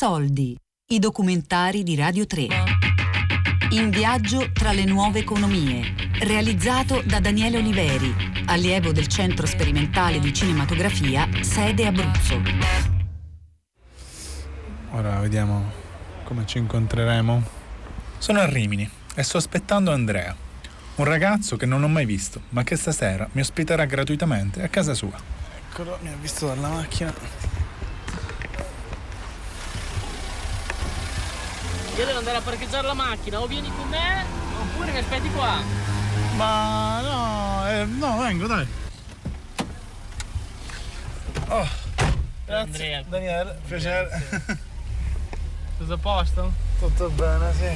Soldi, i documentari di Radio 3. In viaggio tra le nuove economie, realizzato da Daniele Oliveri, allievo del Centro Sperimentale di Cinematografia, sede Abruzzo. Ora vediamo come ci incontreremo. Sono a Rimini e sto aspettando Andrea, un ragazzo che non ho mai visto, ma che stasera mi ospiterà gratuitamente a casa sua. Eccolo, mi ha visto dalla macchina. Io devo andare a parcheggiare la macchina, o vieni con me oppure mi aspetti qua. Ma no, eh, no, vengo, dai. Oh, grazie. Andrea. Daniele, piacere. Tutto a posto? Tutto bene, sì.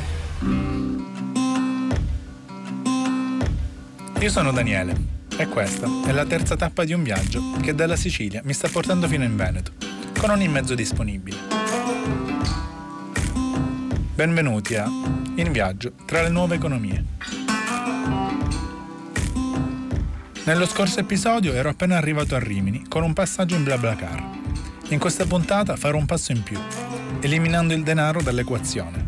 Io sono Daniele e questa è la terza tappa di un viaggio che dalla Sicilia mi sta portando fino in Veneto, con ogni mezzo disponibile. Benvenuti a In viaggio tra le nuove economie. Nello scorso episodio ero appena arrivato a Rimini con un passaggio in BlaBlaCar. In questa puntata farò un passo in più, eliminando il denaro dall'equazione.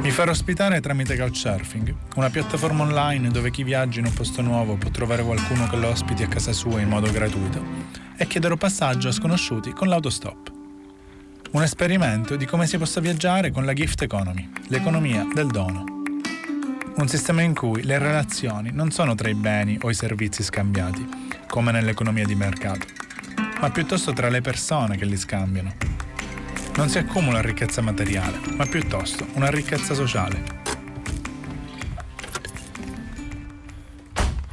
Mi farò ospitare tramite Couchsurfing, una piattaforma online dove chi viaggia in un posto nuovo può trovare qualcuno che lo ospiti a casa sua in modo gratuito, e chiederò passaggio a sconosciuti con l'autostop. Un esperimento di come si possa viaggiare con la gift economy, l'economia del dono. Un sistema in cui le relazioni non sono tra i beni o i servizi scambiati, come nell'economia di mercato, ma piuttosto tra le persone che li scambiano. Non si accumula ricchezza materiale, ma piuttosto una ricchezza sociale.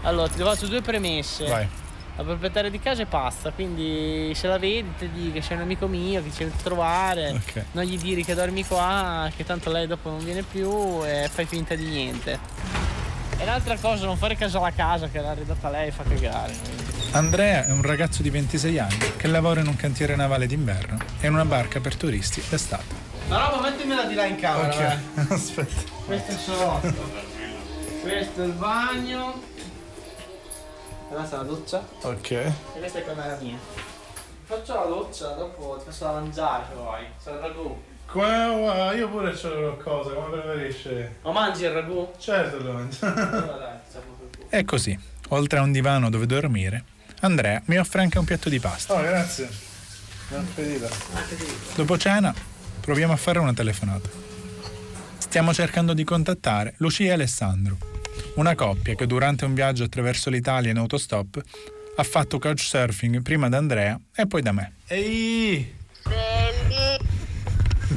Allora, ti faccio due premesse. Vai. La proprietaria di casa è pazza, quindi se la vedi ti dici che sei un amico mio, che ci viene a trovare, Ok. non gli dire che dormi qua, che tanto lei dopo non viene più e fai finta di niente. E l'altra cosa, non fare caso alla casa che l'ha arredata lei fa cagare. Andrea è un ragazzo di 26 anni che lavora in un cantiere navale d'inverno e in una barca per turisti d'estate. La roba mettimela di là in camera. eh. aspetta. Questo è il salotto. Questo è il bagno. Questa è la doccia. Ok. E questa è camera mia. Faccio la doccia, dopo ti faccio da mangiare se vuoi. C'è il ragù. Come, io pure c'ho qualcosa, come preferisci? Lo mangi il ragù? Certo, lo mangio. E così, oltre a un divano dove dormire, Andrea mi offre anche un piatto di pasta. Oh, grazie. Ben appetito. Dopo cena, proviamo a fare una telefonata. Stiamo cercando di contattare Lucia e Alessandro, una coppia che durante un viaggio attraverso l'Italia in autostop ha fatto couchsurfing prima da Andrea e poi da me. Ehi! Belli,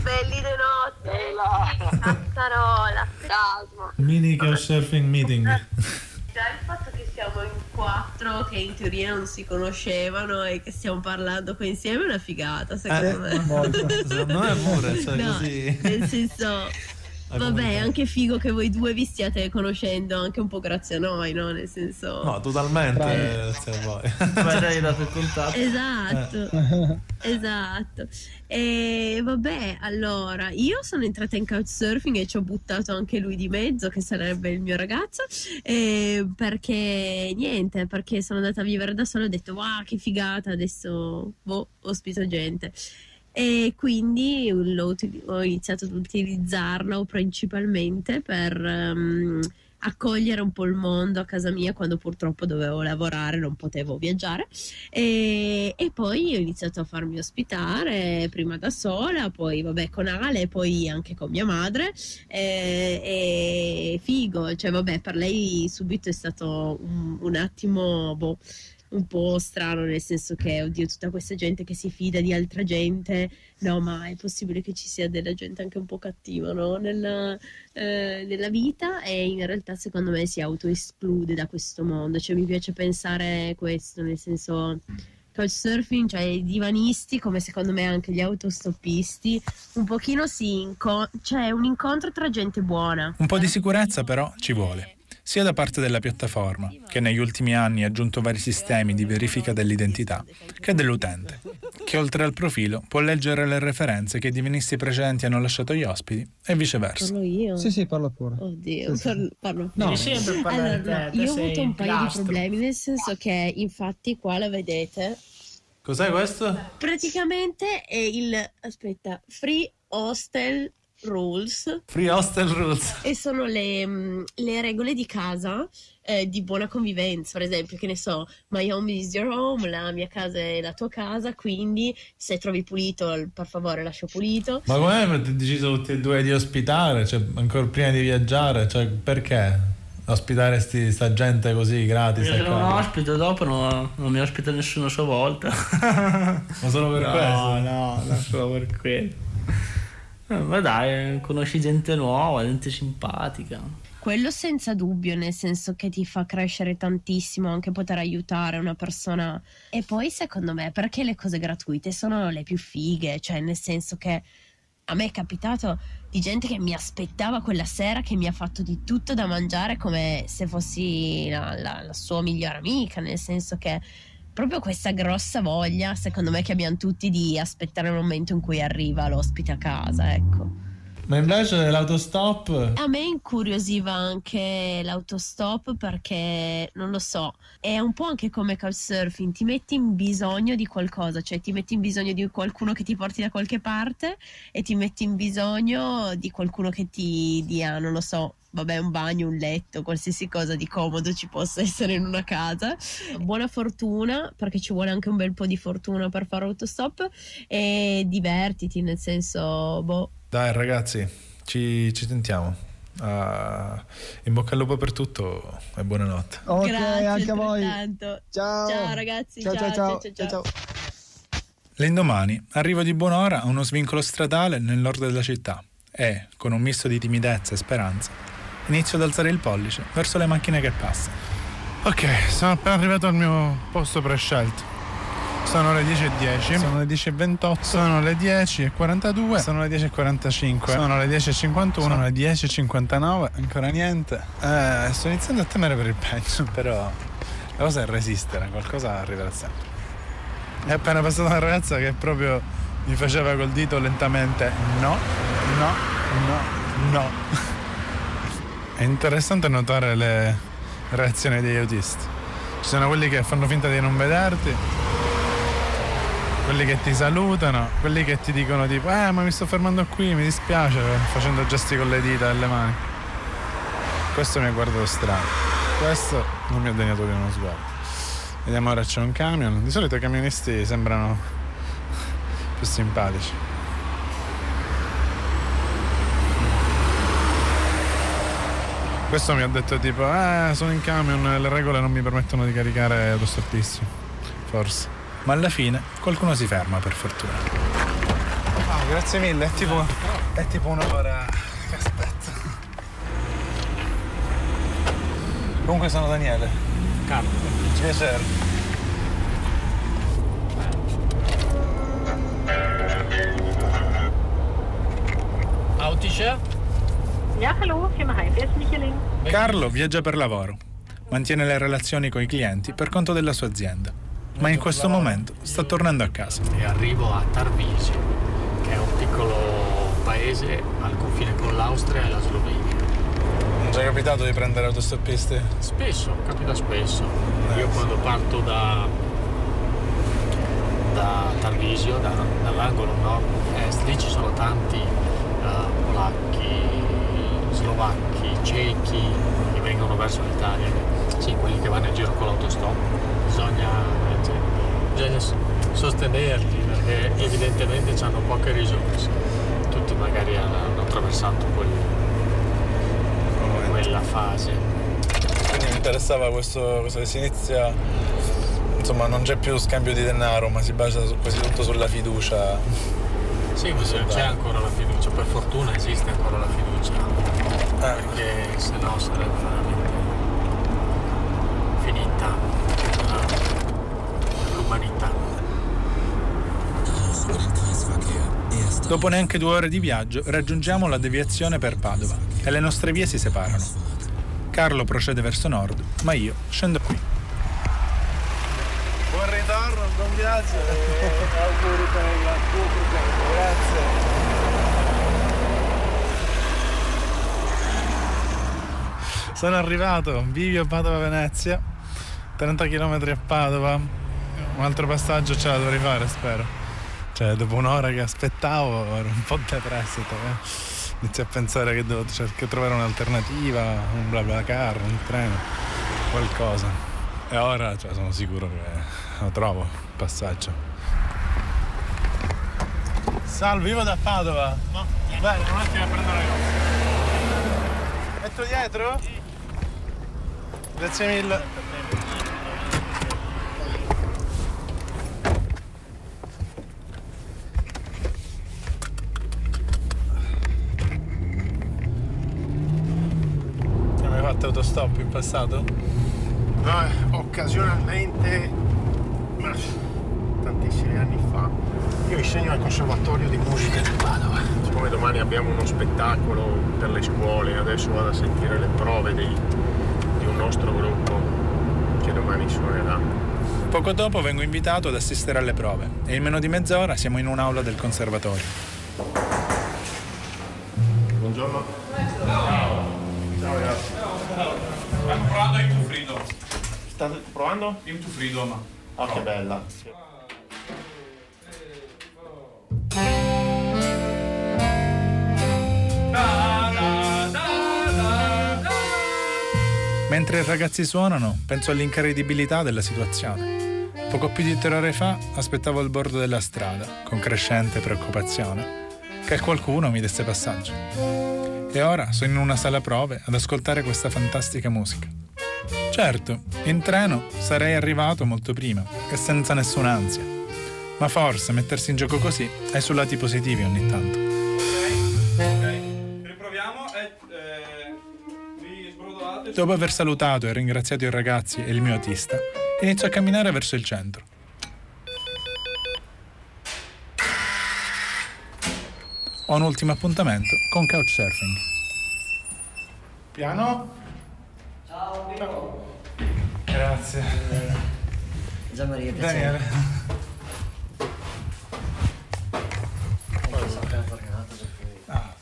belli di notte. Cazzarola, spasmo. Mini couchsurfing meeting. Già il fatto che siamo in quattro che in teoria non si conoscevano e che stiamo parlando qua insieme è una figata, secondo me. Secondo me pure, cioè No, così. nel senso, vabbè, è anche figo che voi due vi stiate conoscendo anche un po' grazie a noi, no? Nel senso... No, totalmente. Se vuoi. Ma dai, hai dato il contatto. Esatto, esatto. E vabbè, allora, io sono entrata in couchsurfing e ci ho buttato anche lui di mezzo, che sarebbe il mio ragazzo, eh, perché niente, perché sono andata a vivere da sola e ho detto, wow, che figata, adesso boh, ospito gente. E quindi ho iniziato ad utilizzarlo principalmente per ehm, accogliere un po' il mondo a casa mia quando purtroppo dovevo lavorare, non potevo viaggiare. E, e poi ho iniziato a farmi ospitare prima da sola, poi vabbè con Ale, poi anche con mia madre. E, e figo, cioè vabbè, per lei subito è stato un, un attimo boh, un po' strano, nel senso che, oddio, tutta questa gente che si fida di altra gente, no, ma è possibile che ci sia della gente anche un po' cattiva, no? Nella, eh, nella vita e in realtà secondo me si autoesclude da questo mondo, cioè mi piace pensare questo, nel senso couchsurfing, cioè i divanisti, come secondo me anche gli autostoppisti, un pochino si inco- cioè un incontro tra gente buona. Un po' di sicurezza però ci vuole, sia da parte della piattaforma, che negli ultimi anni ha aggiunto vari sistemi di verifica dell'identità, che dell'utente, che oltre al profilo può leggere le referenze che i divinisti precedenti hanno lasciato agli ospiti e viceversa. Parlo io? Sì, sì, parla pure. Oddio, Sì, sì. parlo, parlo. Devi sempre parlare Allora, te, no, te io ho avuto un paio di pilastro. problemi, nel senso che infatti qua la vedete, Cos'è questo? Praticamente è il, aspetta, Free Hostel Rules Free Hostel Rules. e sono le, mm, le regole di casa eh, di buona convivenza, per esempio, che ne so, my home is your home, la mia casa è la tua casa, quindi se trovi pulito, per favore lascio pulito. Ma come avete deciso tutti e due di ospitare? Cioè, ancora prima di viaggiare? Cioè, perché? Ospitare sti, sta gente così gratis? Io se non qua? ospito dopo non, non mi ospita nessuno a sua volta. Ma solo per no, questo? no, non solo per quello. Eh, Ma dai, conosci gente nuova, gente simpatica. Quello senza dubbio, nel senso che ti fa crescere tantissimo anche poter aiutare una persona. E poi secondo me, perché le cose gratuite sono le più fighe, cioè nel senso che a me è capitato di gente che mi aspettava quella sera, che mi ha fatto di tutto da mangiare come se fossi la, la- la sua migliore amica, nel senso che proprio questa grossa voglia, secondo me, che abbiamo tutti di aspettare il momento in cui arriva l'ospite a casa, ecco. Ma invece l'autostop? A me incuriosiva anche l'autostop perché, non lo so, è un po' anche come couchsurfing, ti metti in bisogno di qualcosa, cioè ti metti in bisogno di qualcuno che ti porti da qualche parte e ti metti in bisogno di qualcuno che ti dia, non lo so, vabbè, un bagno, un letto, qualsiasi cosa di comodo ci possa essere in una casa. Buona fortuna, perché ci vuole anche un bel po' di fortuna per fare autostop e divertiti, nel senso, boh. Dai ragazzi, ci, ci sentiamo. Ah, in bocca al lupo per tutto e buonanotte. Ok, Grazie anche a voi. Ciao. Ciao, ragazzi, Ciao, ciao, ciao, ciao. ciao, ciao. L'indomani arrivo di buon'ora a uno svincolo stradale nel nord della città e, con un misto di timidezza e speranza, inizio ad alzare il pollice verso le macchine che passano. Ok, sono appena arrivato al mio posto prescelto. Sono le 10.10. Sono le 10.28, Sono le 10.42. sono le 10.45, Sono le 10.51. sono le 10.59, ancora niente. Eh, sto iniziando a temere per il peggio, però la cosa è resistere, qualcosa arriverà sempre. È appena passata una ragazza che proprio mi faceva col dito lentamente no, no, no, no. È interessante notare le reazioni degli autisti. Ci sono quelli che fanno finta di non vederti, quelli che ti salutano, quelli che ti dicono tipo eh ma mi sto fermando qui, mi dispiace, facendo gesti con le dita e le mani. Questo mi ha guardato strano, questo non mi ha degnato di uno sguardo. Vediamo ora c'è un camion, di solito i camionisti sembrano più simpatici. Questo mi ha detto tipo, eh, sono in camion, le regole non mi permettono di caricare autostoppisti. Forse. Ma alla fine qualcuno si ferma per fortuna. Ah, grazie mille, è tipo, è tipo un'ora che aspetto. Comunque sono Daniele. Carlo. Piacere. Autische? Ja, hallo, Firma Heimfest Michelin. Carlo viaggia per lavoro, mantiene le relazioni con i clienti per conto della sua azienda, ma in questo momento sta tornando a casa. e arrivo a Tarvisio, che è un piccolo paese al confine con l'Austria e la Slovenia. Non ci è capitato di prendere autostoppisti? Spesso, capita spesso. Io quando parto da, da Tarvisio, da- dall'angolo nord-est, lì ci sono tanti eh, polacchi, slovacchi, cechi che vengono verso l'Italia. Sì, quelli che vanno in giro con l'autostop. Bisogna, cioè, bisogna sostenerli perché evidentemente hanno poche risorse. Tutti magari hanno, attraversato quel- quella fase. Quindi mi interessava questo, questo che si inizia, insomma non c'è più scambio di denaro, ma si basa su- quasi tutto sulla fiducia. Sì, ma c'è ancora la fiducia, per fortuna esiste ancora la fiducia, Eh, perché se no sarebbe veramente finita l'umanità. Dopo neanche due ore di viaggio raggiungiamo la deviazione per Padova e le nostre vie si separano. Carlo procede verso nord, ma io scendo qui. Buon ritorno, buon viaggio. auguri per il Grazie. Sono arrivato, Bivio Padova Venezia, 30 km a Padova un altro passaggio ce la dovrei fare, spero. Cioè, dopo un'ora che aspettavo ero un po' depresso. Eh. Inizio a pensare che devo cercare di trovare un'alternativa, un bla bla car, un treno, qualcosa. E ora cioè, sono sicuro che lo trovo, il passaggio. Salve, vivo da Padova. No, bene, un attimo a prendere la cosa. Metto dietro? Grazie mille. Hai mai fatto autostop in passato? No, occasionalmente, ma tantissimi anni fa. Io insegno al Conservatorio di Musica di Padova. Siccome domani abbiamo uno spettacolo per le scuole, adesso vado a sentire le prove dei- nostro gruppo che domani suonerà. Poco dopo vengo invitato ad assistere alle prove e in meno di mezz'ora siamo in un'aula del conservatorio. Buongiorno. Ciao ragazzi. Stiamo provando Into Freedom. State provando? Into Freedom. Ah, che bella. Mentre i ragazzi suonano, penso all'incredibilità della situazione. Poco più di tre ore fa aspettavo al bordo della strada, con crescente preoccupazione, che qualcuno mi desse passaggio. E ora sono in una sala prove ad ascoltare questa fantastica musica. Certo, in treno sarei arrivato molto prima e senza nessuna ansia. Ma forse mettersi in gioco così ha i lati positivi ogni tanto. Dopo aver salutato e ringraziato i ragazzi e il mio autista, inizio a camminare verso il centro. Ho un ultimo appuntamento con Couchsurfing. Piano? Ciao, Grazie. Gian Maria, piacere. Daniele.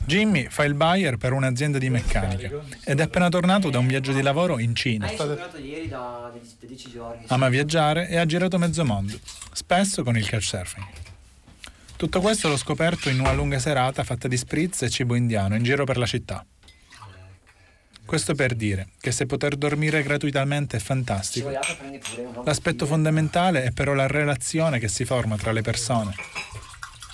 Jimmy fa il buyer per un'azienda di meccanica ed è appena tornato da un viaggio di lavoro in Cina. Io sono tornato ieri da 10 giorni. Ama viaggiare e ha girato mezzo mondo, spesso con il couchsurfing. Tutto questo l'ho scoperto in una lunga serata fatta di spritz e cibo indiano in giro per la città. Questo per dire che se poter dormire gratuitamente è fantastico, l'aspetto fondamentale è però la relazione che si forma tra le persone.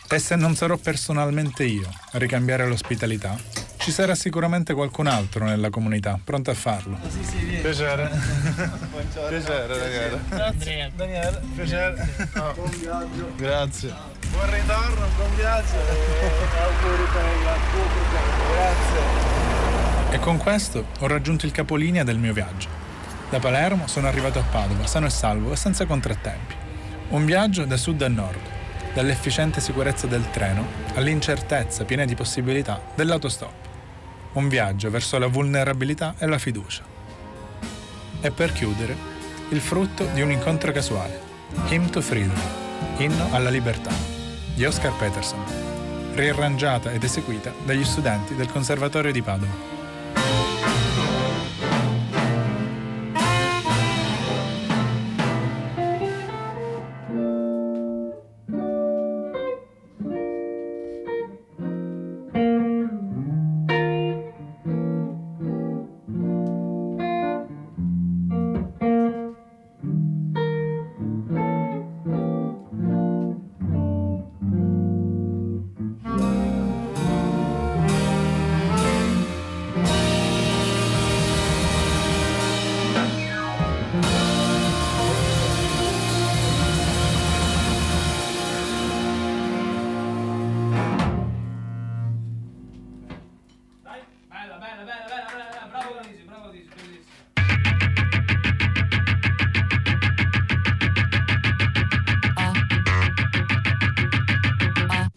E se non sarò personalmente io a ricambiare l'ospitalità, ci sarà sicuramente qualcun altro nella comunità pronto a farlo. Piacere. Piacere, Daniele. Andrea. Daniele, piacere. Oh, Buon viaggio. Grazie. Buon ritorno, buon viaggio. auguri per il tuo Grazie. E con questo ho raggiunto il capolinea del mio viaggio. Da Palermo sono arrivato a Padova, sano e salvo e senza contrattempi. Un viaggio da sud a nord, dall'efficiente sicurezza del treno all'incertezza piena di possibilità dell'autostop. Un viaggio verso la vulnerabilità e la fiducia. E per chiudere, il frutto di un incontro casuale. Hymn to Freedom, inno alla libertà, di Oscar Peterson, riarrangiata ed eseguita dagli studenti del Conservatorio di Padova.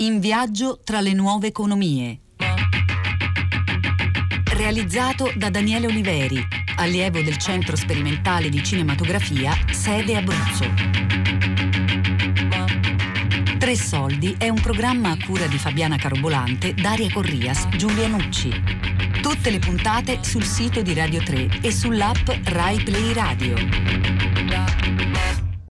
In viaggio tra le nuove economie. Realizzato da Daniele Oliveri, allievo del Centro Sperimentale di Cinematografia, sede Abruzzo. Tre Soldi è un programma a cura di Fabiana Carobolante, Daria Corrias, Giulia Nucci. Tutte le puntate sul sito di Radio 3 e sull'app Rai Play Radio.